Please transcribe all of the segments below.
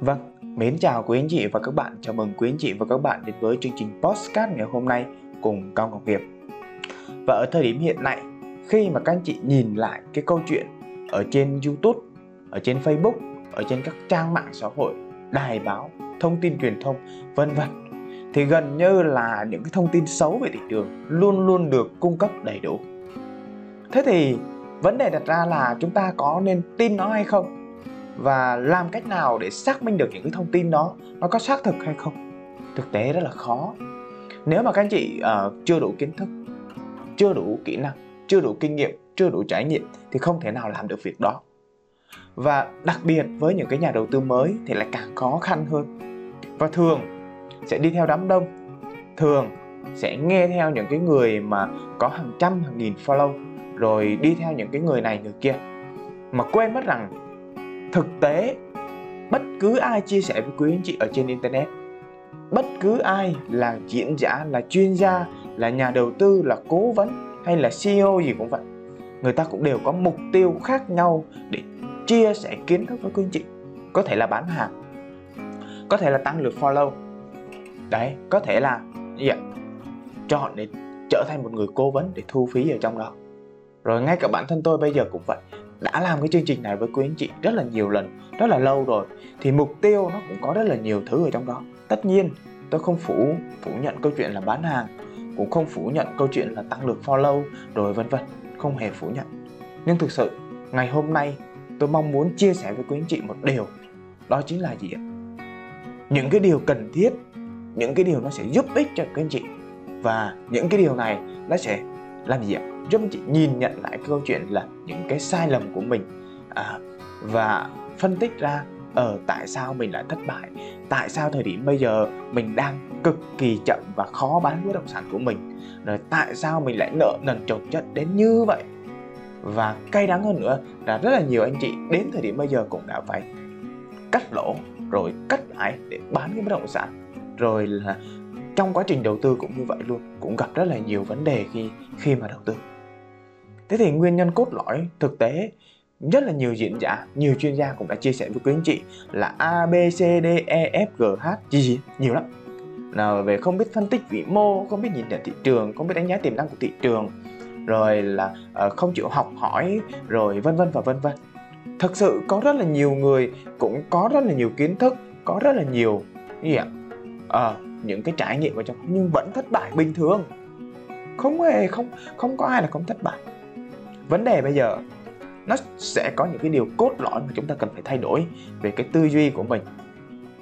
Vâng, mến chào quý anh chị và các bạn. Chào mừng quý anh chị và các bạn đến với chương trình Postcard ngày hôm nay cùng Cao Ngọc Hiệp. Và ở thời điểm hiện nay, khi mà các anh chị nhìn lại cái câu chuyện ở trên YouTube, ở trên Facebook, ở trên các trang mạng xã hội, đài báo, thông tin truyền thông, vân vân thì gần như là những cái thông tin xấu về thị trường luôn luôn được cung cấp đầy đủ. Thế thì vấn đề đặt ra là chúng ta có nên tin nó hay không? Và làm cách nào để xác minh được những cái thông tin đó nó có xác thực hay không? Thực tế rất là khó. Nếu mà các anh chị uh, chưa đủ kiến thức chưa đủ kỹ năng chưa đủ kinh nghiệm chưa đủ trải nghiệm thì không thể nào làm được việc đó. Và đặc biệt với những cái nhà đầu tư mới thì lại càng khó khăn hơn. Và thường sẽ đi theo đám đông thường sẽ nghe theo những cái người mà có hàng trăm hàng nghìn follow rồi đi theo những cái người này người kia. Mà quên mất rằng thực tế bất cứ ai chia sẻ với quý anh chị ở trên internet bất cứ ai là diễn giả là chuyên gia là nhà đầu tư là cố vấn hay là ceo gì cũng vậy người ta cũng đều có mục tiêu khác nhau để chia sẻ kiến thức với quý anh chị. Có thể là bán hàng có thể là tăng lượt follow. Đấy có thể là dạ, chọn để trở thành một người cố vấn để thu phí ở trong đó. Rồi ngay cả bản thân tôi bây giờ cũng vậy đã làm cái chương trình này với quý anh chị rất là nhiều lần, rất là lâu rồi. Thì mục tiêu nó cũng có rất là nhiều thứ ở trong đó. Tất nhiên, tôi không phủ phủ nhận câu chuyện là bán hàng, cũng không phủ nhận câu chuyện là tăng lượt follow, rồi vân vân, không hề phủ nhận. Nhưng thực sự, ngày hôm nay, tôi mong muốn chia sẻ với quý anh chị một điều, đó chính là gì ạ? Những cái điều cần thiết, những cái điều nó sẽ giúp ích cho các anh chị. Và những cái điều này nó sẽ làm gì ạ? Giúp chị nhìn nhận lại cái câu chuyện là những cái sai lầm của mình. À, và phân tích ra ở uh, tại sao mình lại thất bại? Tại sao thời điểm bây giờ mình đang cực kỳ chậm và khó bán bất động sản của mình? Rồi tại sao mình lại nợ nần chồng chất đến như vậy? Và cay đắng hơn nữa là rất là nhiều anh chị đến thời điểm bây giờ cũng đã phải cắt lỗ rồi cắt lãi để bán cái bất động sản. Rồi là trong quá trình đầu tư cũng như vậy luôn cũng gặp rất là nhiều vấn đề khi khi mà đầu tư. Thế thì nguyên nhân cốt lõi thực tế rất là nhiều diễn giả nhiều chuyên gia cũng đã chia sẻ với quý anh chị là a b c d e f g h gì gì nhiều lắm. Nào về không biết phân tích vĩ mô không biết nhìn nhận thị trường không biết đánh giá tiềm năng của thị trường rồi là uh, không chịu học hỏi rồi vân vân và vân vân. Thực sự có rất là nhiều người cũng có rất là nhiều kiến thức có rất là nhiều gì ạ à, những cái trải nghiệm ở trong nhưng vẫn thất bại bình thường. Không hề không không có ai là không thất bại. Vấn đề bây giờ nó sẽ có những cái điều cốt lõi mà chúng ta cần phải thay đổi về cái tư duy của mình.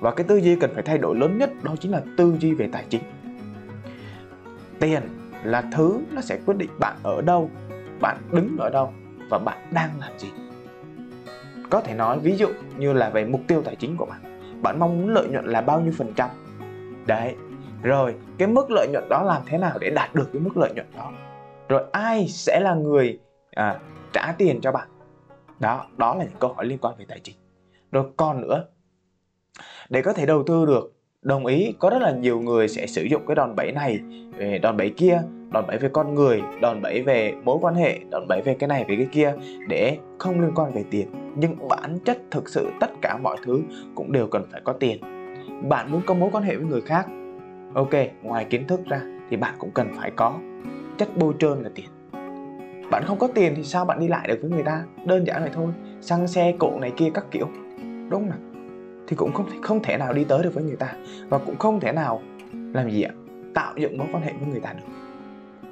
Và cái tư duy cần phải thay đổi lớn nhất đó chính là tư duy về tài chính. Tiền là thứ nó sẽ quyết định bạn ở đâu bạn đứng ở đâu và bạn đang làm gì. Có thể nói ví dụ như là về mục tiêu tài chính của bạn bạn mong muốn lợi nhuận là bao nhiêu phần trăm? Đấy. Rồi cái mức lợi nhuận đó làm thế nào để đạt được cái mức lợi nhuận đó? Rồi ai sẽ là người à, trả tiền cho bạn? Đó đó là những câu hỏi liên quan về tài chính. Rồi còn nữa để có thể đầu tư được đồng ý có rất là nhiều người sẽ sử dụng cái đòn bẩy này đòn bẩy kia đòn bẩy về con người đòn bẩy về mối quan hệ đòn bẩy về cái này về cái kia để không liên quan về tiền. Nhưng bản chất thực sự tất cả mọi thứ cũng đều cần phải có tiền bạn muốn có mối quan hệ với người khác. Ok, ngoài kiến thức ra thì bạn cũng cần phải có chất bôi trơn là tiền. Bạn không có tiền thì sao bạn đi lại được với người ta? Đơn giản vậy thôi. Xăng xe, cộ này kia các kiểu. Đúng không thì cũng không không thể nào đi tới được với người ta. Và cũng không thể nào làm gì ạ? Tạo dựng mối quan hệ với người ta được.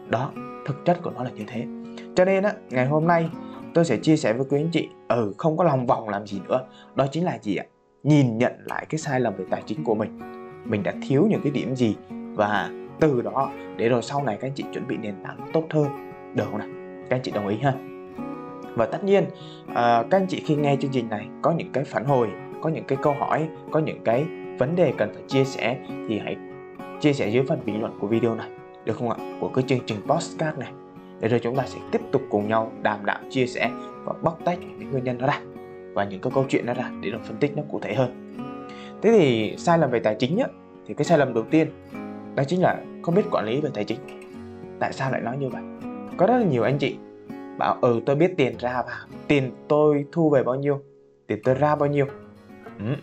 Đó, thực chất của nó là như thế. Cho nên á, ngày hôm nay tôi sẽ chia sẻ với quý anh chị ừ không có lòng vòng làm gì nữa. Đó chính là gì ạ? Nhìn nhận lại cái sai lầm về tài chính của mình. Mình đã thiếu những cái điểm gì và từ đó để rồi sau này các anh chị chuẩn bị nền tảng tốt hơn. Được không nào? Các anh chị đồng ý ha? Và tất nhiên à, các anh chị khi nghe chương trình này có những cái phản hồi có những cái câu hỏi có những cái vấn đề cần phải chia sẻ thì hãy chia sẻ dưới phần bình luận của video này. Được không ạ? Của cái chương trình postcard này. Để rồi chúng ta sẽ tiếp tục cùng nhau đàm đạo chia sẻ và bóc tách những nguyên nhân đó ra và những cái câu chuyện đó ra để được phân tích nó cụ thể hơn. Thế thì sai lầm về tài chính á, thì cái sai lầm đầu tiên, đó chính là không biết quản lý về tài chính. Tại sao lại nói như vậy? Có rất là nhiều anh chị bảo ừ tôi biết tiền ra vào tiền tôi thu về bao nhiêu, tiền tôi ra bao nhiêu. Ừ.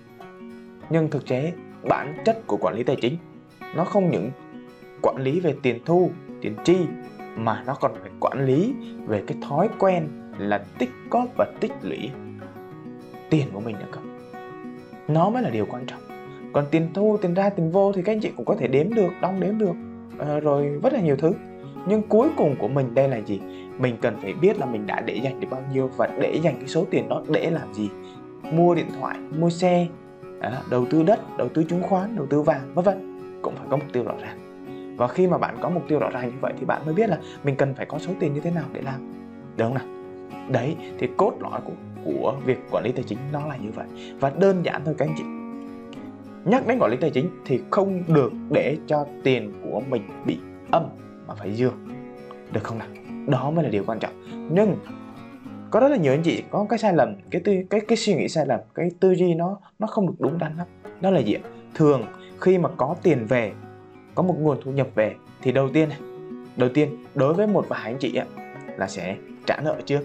nhưng thực tế, bản chất của quản lý tài chính, nó không những quản lý về tiền thu, tiền chi, mà nó còn phải quản lý về cái thói quen là tích góp và tích lũy tiền của mình nữa cơ nó mới là điều quan trọng. Còn tiền thu tiền ra tiền vô thì các anh chị cũng có thể đếm được đong đếm được. À, rồi rất là nhiều thứ. Nhưng cuối cùng của mình đây là gì? Mình cần phải biết là mình đã để dành được bao nhiêu và để dành cái số tiền đó để làm gì? Mua điện thoại mua xe à, đầu tư đất đầu tư chứng khoán đầu tư vàng vân vân. Cũng phải có mục tiêu rõ ràng. Và khi mà bạn có mục tiêu rõ ràng như vậy thì bạn mới biết là mình cần phải có số tiền như thế nào để làm. Được không nào? Đấy thì cốt lõi của của việc quản lý tài chính nó là như vậy. Và đơn giản thôi các anh chị. Nhắc đến quản lý tài chính thì không được để cho tiền của mình bị âm mà phải dương. Được không nào? Đó mới là điều quan trọng. Nhưng có rất là nhiều anh chị có cái sai lầm cái tư cái cái suy nghĩ sai lầm cái tư duy nó nó không được đúng đắn lắm. Đó là gì ạ? Thường khi mà có tiền về có một nguồn thu nhập về thì đầu tiên đầu tiên đối với một vài anh chị ạ là sẽ trả nợ trước.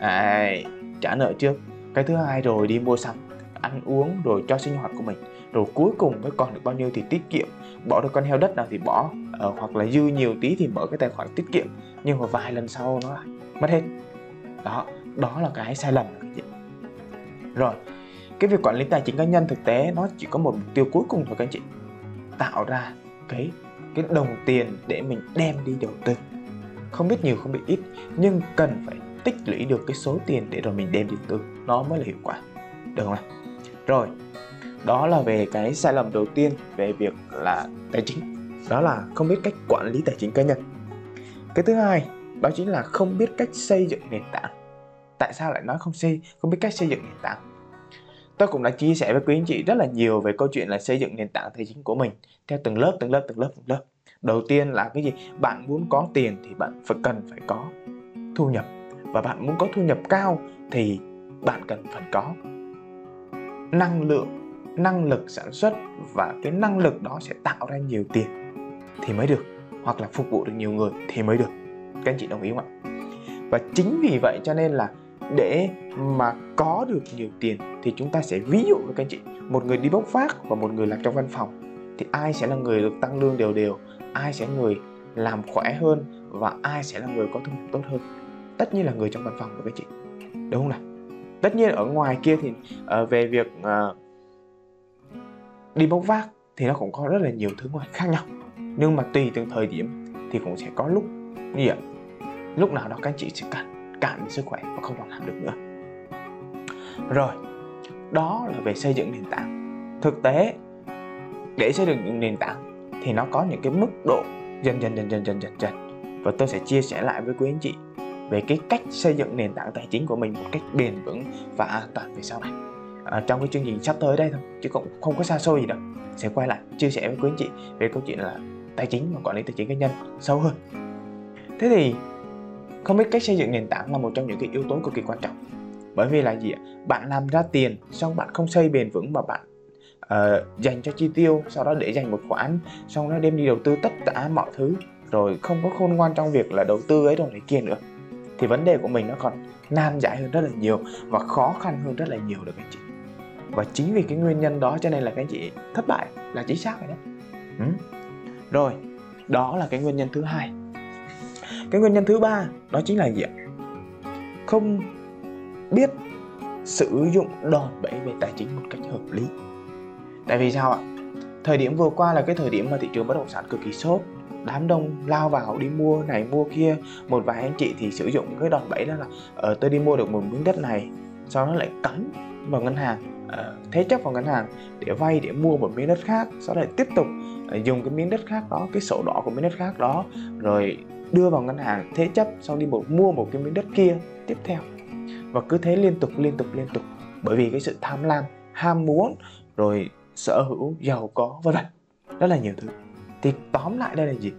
À, trả nợ trước. Cái thứ hai rồi đi mua sắm ăn uống rồi cho sinh hoạt của mình. Rồi cuối cùng mới còn được bao nhiêu thì tiết kiệm. Bỏ được con heo đất nào thì bỏ. Ờ, hoặc là dư nhiều tí thì mở cái tài khoản tiết kiệm. Nhưng mà vài lần sau nó lại mất hết. Đó đó là cái sai lầm. Rồi cái việc quản lý tài chính cá nhân thực tế nó chỉ có một mục tiêu cuối cùng thôi các anh chị. Tạo ra cái cái đồng tiền để mình đem đi đầu tư. Không biết nhiều không biết ít nhưng cần phải tích lũy được cái số tiền để rồi mình đem đi đầu tư. Nó mới là hiệu quả. Được không nào rồi, đó là về cái sai lầm đầu tiên về việc là tài chính. Đó là không biết cách quản lý tài chính cá nhân. Cái thứ hai, đó chính là không biết cách xây dựng nền tảng. Tại sao lại nói không xây, không biết cách xây dựng nền tảng? Tôi cũng đã chia sẻ với quý anh chị rất là nhiều về câu chuyện là xây dựng nền tảng tài chính của mình theo từng lớp từng lớp từng lớp từng lớp. Đầu tiên là cái gì? Bạn muốn có tiền thì bạn phải cần phải có thu nhập và bạn muốn có thu nhập cao thì bạn cần phải có năng lượng, năng lực sản xuất và cái năng lực đó sẽ tạo ra nhiều tiền thì mới được, hoặc là phục vụ được nhiều người thì mới được. Các anh chị đồng ý không ạ? Và chính vì vậy cho nên là để mà có được nhiều tiền thì chúng ta sẽ ví dụ với các anh chị, một người đi bốc phát và một người làm trong văn phòng thì ai sẽ là người được tăng lương đều đều, ai sẽ người làm khỏe hơn và ai sẽ là người có thu nhập tốt hơn? Tất nhiên là người trong văn phòng của các chị đúng không nào? Tất nhiên ở ngoài kia thì uh, về việc uh, đi bốc vác thì nó cũng có rất là nhiều thứ ngoài khác nhau. Nhưng mà tùy từng thời điểm thì cũng sẽ có lúc như vậy lúc nào đó các chị sẽ cạn cạn sức khỏe và không còn làm được nữa. Rồi đó là về xây dựng nền tảng. Thực tế để xây dựng những nền tảng thì nó có những cái mức độ dần dần dần dần dần dần dần. Và tôi sẽ chia sẻ lại với quý anh chị về cái cách xây dựng nền tảng tài chính của mình một cách bền vững và an toàn về sau này. À, trong cái chương trình sắp tới đây thôi chứ cũng không có xa xôi gì đâu. Sẽ quay lại chia sẻ với quý anh chị về câu chuyện là tài chính và quản lý tài chính cá nhân sâu hơn. Thế thì không biết cách xây dựng nền tảng là một trong những cái yếu tố cực kỳ quan trọng. Bởi vì là gì ạ? Bạn làm ra tiền xong bạn không xây bền vững mà bạn uh, dành cho chi tiêu sau đó để dành một khoản xong đó đem đi đầu tư tất cả mọi thứ rồi không có khôn ngoan trong việc là đầu tư ấy rồi này kia nữa thì vấn đề của mình nó còn nan giải hơn rất là nhiều và khó khăn hơn rất là nhiều được anh chị. Và chính vì cái nguyên nhân đó cho nên là các anh chị thất bại, là chính xác rồi đó ừ. rồi, đó là cái nguyên nhân thứ hai. Cái nguyên nhân thứ ba đó chính là gì ạ? Không biết sử dụng đòn bẩy về tài chính một cách hợp lý. Tại vì sao ạ? Thời điểm vừa qua là cái thời điểm mà thị trường bất động sản cực kỳ sốt đám đông lao vào đi mua này mua kia. Một vài anh chị thì sử dụng cái đòn bẩy đó là ờ, tôi đi mua được một miếng đất này sau đó lại cắm vào ngân hàng uh, thế chấp vào ngân hàng để vay để mua một miếng đất khác sau đó lại tiếp tục uh, dùng cái miếng đất khác đó cái sổ đỏ của miếng đất khác đó rồi đưa vào ngân hàng thế chấp sau đi một mua một cái miếng đất kia tiếp theo. Và cứ thế liên tục liên tục liên tục bởi vì cái sự tham lam ham muốn rồi sở hữu giàu có vân vân. Rất là nhiều thứ thì tóm lại đây là gì?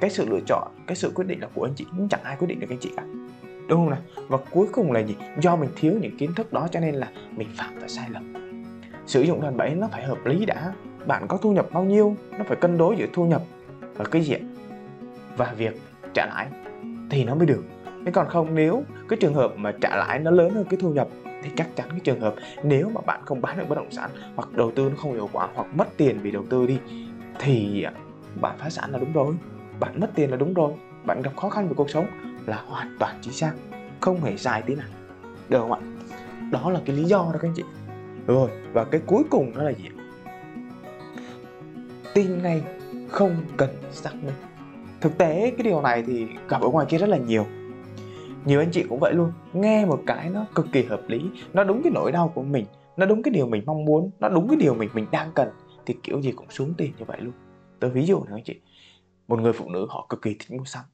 Cái sự lựa chọn, cái sự quyết định là của anh chị nhưng chẳng ai quyết định được anh chị cả. Đúng không nào? Và cuối cùng là gì? Do mình thiếu những kiến thức đó cho nên là mình phạm phải sai lầm. Sử dụng đòn bẩy nó phải hợp lý đã. Bạn có thu nhập bao nhiêu, nó phải cân đối giữa thu nhập và cái diện và việc trả lãi. Thì nó mới được. Thế còn không, nếu cái trường hợp mà trả lãi nó lớn hơn cái thu nhập, thì chắc chắn cái trường hợp nếu mà bạn không bán được bất động sản hoặc đầu tư nó không hiệu quả hoặc mất tiền vì đầu tư đi, thì bạn phá sản là đúng rồi. Bạn mất tiền là đúng rồi. Bạn gặp khó khăn về cuộc sống là hoàn toàn chính xác. Không hề sai tí nào. Được không ạ? Đó là cái lý do đó các anh chị. Rồi, và cái cuối cùng đó là gì tin ngay, không cần xác minh. Thực tế, cái điều này thì gặp ở ngoài kia rất là nhiều. Nhiều anh chị cũng vậy luôn. Nghe một cái nó cực kỳ hợp lý. Nó đúng cái nỗi đau của mình. Nó đúng cái điều mình mong muốn. Nó đúng cái điều mình mình đang cần. Thì kiểu gì cũng xuống tiền như vậy luôn tôi ví dụ này anh chị. Một người phụ nữ họ cực kỳ thích mua sắm.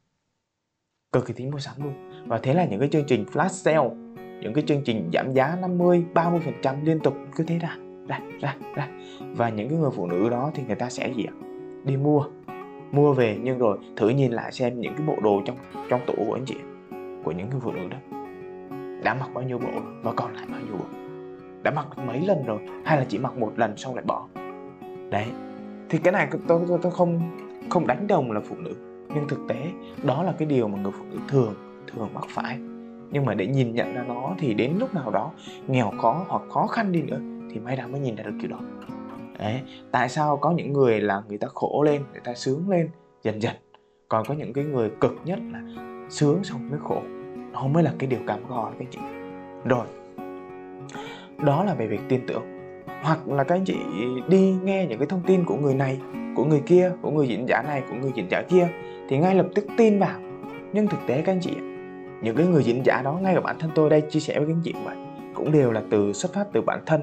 Cực kỳ thích mua sắm luôn. Và thế là những cái chương trình flash sale những cái chương trình giảm giá 50, 30% liên tục cứ thế ra ra ra ra. Và những cái người phụ nữ đó thì người ta sẽ gì ạ? Đi mua mua về. Nhưng rồi thử nhìn lại xem những cái bộ đồ trong trong tủ của anh chị của những người phụ nữ đó. Đã mặc bao nhiêu bộ và còn lại bao nhiêu bộ? Đã mặc mấy lần rồi? Hay là chỉ mặc một lần xong lại bỏ? Đấy thì cái này tôi tôi, tôi không không đánh đồng là phụ nữ. Nhưng thực tế đó là cái điều mà người phụ nữ thường thường mắc phải. Nhưng mà để nhìn nhận ra nó thì đến lúc nào đó nghèo khó hoặc khó khăn đi nữa thì may ra mới nhìn ra được kiểu đó. Đấy tại sao có những người là người ta khổ lên người ta sướng lên dần dần. Còn có những cái người cực nhất là sướng xong mới khổ. Nó mới là cái điều cảm gò các chị. Rồi đó là về việc tin tưởng hoặc là các anh chị đi nghe những cái thông tin của người này, của người kia, của người diễn giả này, của người diễn giả kia, thì ngay lập tức tin vào. Nhưng thực tế các anh chị những cái người diễn giả đó ngay cả bản thân tôi đây chia sẻ với các anh chị vậy cũng đều là từ xuất phát từ bản thân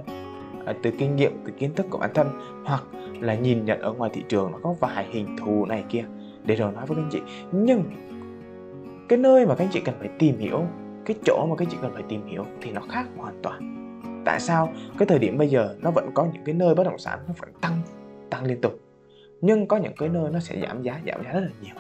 à, từ kinh nghiệm, từ kiến thức của bản thân, hoặc là nhìn nhận ở ngoài thị trường nó có vài hình thù này kia để rồi nói với các anh chị. Nhưng cái nơi mà các anh chị cần phải tìm hiểu, cái chỗ mà các anh chị cần phải tìm hiểu thì nó khác hoàn toàn tại sao cái thời điểm bây giờ nó vẫn có những cái nơi bất động sản nó vẫn tăng tăng liên tục, nhưng có những cái nơi nó sẽ giảm giá giảm giá rất là nhiều.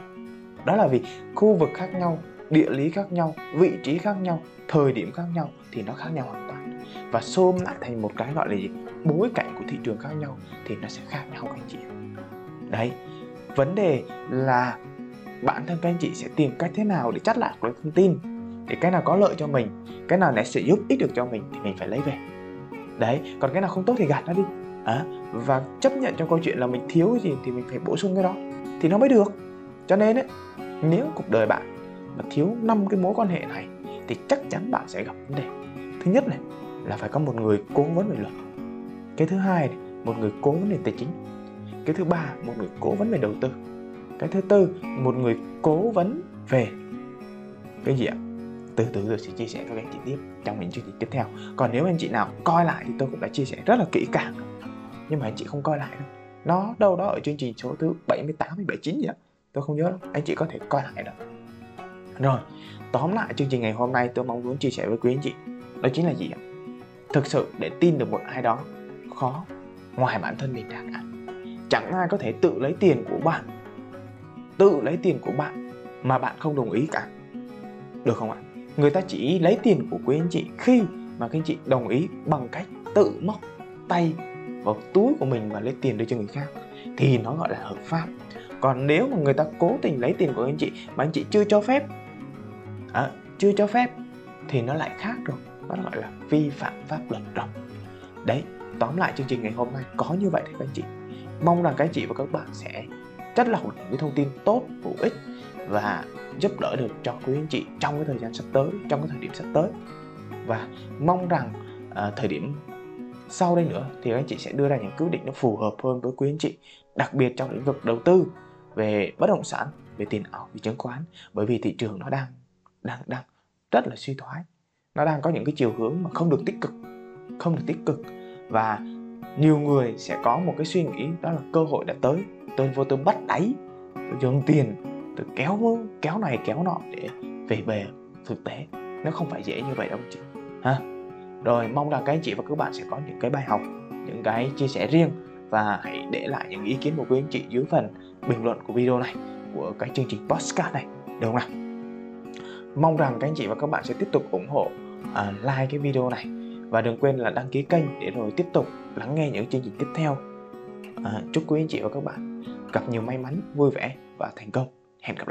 Đó là vì khu vực khác nhau, địa lý khác nhau, vị trí khác nhau, thời điểm khác nhau thì nó khác nhau hoàn toàn. Và xôm lại thành một cái gọi là gì? Bối cảnh của thị trường khác nhau thì nó sẽ khác nhau các anh chị đấy, vấn đề là bản thân các anh chị sẽ tìm cách thế nào để chắt lại cái thông tin, để cái nào có lợi cho mình, cái nào sẽ giúp ích được cho mình thì mình phải lấy về đấy còn cái nào không tốt thì gạt nó đi. À, và chấp nhận trong câu chuyện là mình thiếu cái gì thì mình phải bổ sung cái đó. Thì nó mới được. Cho nên ấy nếu cuộc đời bạn mà thiếu năm cái mối quan hệ này thì chắc chắn bạn sẽ gặp vấn đề. Thứ nhất này là phải có một người cố vấn về luật. Cái thứ hai này, một người cố vấn về tài chính. Cái thứ ba một người cố vấn về đầu tư. Cái thứ tư một người cố vấn về cái gì ạ? Từ từ rồi sẽ chia sẻ với các anh chị tiếp trong những chương trình tiếp theo. Còn nếu anh chị nào coi lại thì tôi cũng đã chia sẻ rất là kỹ càng. Nhưng mà anh chị không coi lại đâu. Nó đâu đó ở chương trình số thứ 78 hay 79 gì đó. Tôi không nhớ đâu. Anh chị có thể coi lại được. Rồi, tóm lại chương trình ngày hôm nay tôi mong muốn chia sẻ với quý anh chị. Đó chính là gì ạ? Thực sự để tin được một ai đó khó, ngoài bản thân mình ra cả chẳng ai có thể tự lấy tiền của bạn, tự lấy tiền của bạn mà bạn không đồng ý cả. Được không ạ? Người ta chỉ lấy tiền của quý anh chị khi mà các anh chị đồng ý bằng cách tự móc tay vào túi của mình và lấy tiền đưa cho người khác thì nó gọi là hợp pháp. Còn nếu mà người ta cố tình lấy tiền của anh chị mà anh chị chưa cho phép à, chưa cho phép thì nó lại khác rồi. Nó gọi là vi phạm pháp luật rồi. Đấy tóm lại chương trình ngày hôm nay có như vậy thì các anh chị mong rằng các anh chị và các bạn sẽ chất lọc được những thông tin tốt hữu ích và giúp đỡ được cho quý anh chị trong cái thời gian sắp tới trong cái thời điểm sắp tới. Và mong rằng uh, thời điểm sau đây nữa thì anh chị sẽ đưa ra những quyết định nó phù hợp hơn với quý anh chị đặc biệt trong lĩnh vực đầu tư về bất động sản về tiền ảo về chứng khoán. Bởi vì thị trường nó đang đang đang rất là suy thoái. Nó đang có những cái chiều hướng mà không được tích cực không được tích cực. Và nhiều người sẽ có một cái suy nghĩ đó là cơ hội đã tới. Tôi vô tôi bắt đáy tôi dùng tiền tôi kéo kéo này kéo nọ để về bề thực tế. Nó không phải dễ như vậy đâu chị. Ha? Rồi mong là các anh chị và các bạn sẽ có những cái bài học những cái chia sẻ riêng và hãy để lại những ý kiến của quý anh chị dưới phần bình luận của video này của cái chương trình podcast này được không nào? Mong rằng các anh chị và các bạn sẽ tiếp tục ủng hộ uh, like cái video này. Và đừng quên là đăng ký kênh để rồi tiếp tục lắng nghe những chương trình tiếp theo. Uh, chúc quý anh chị và các bạn gặp nhiều may mắn vui vẻ và thành công. Hẹn gặp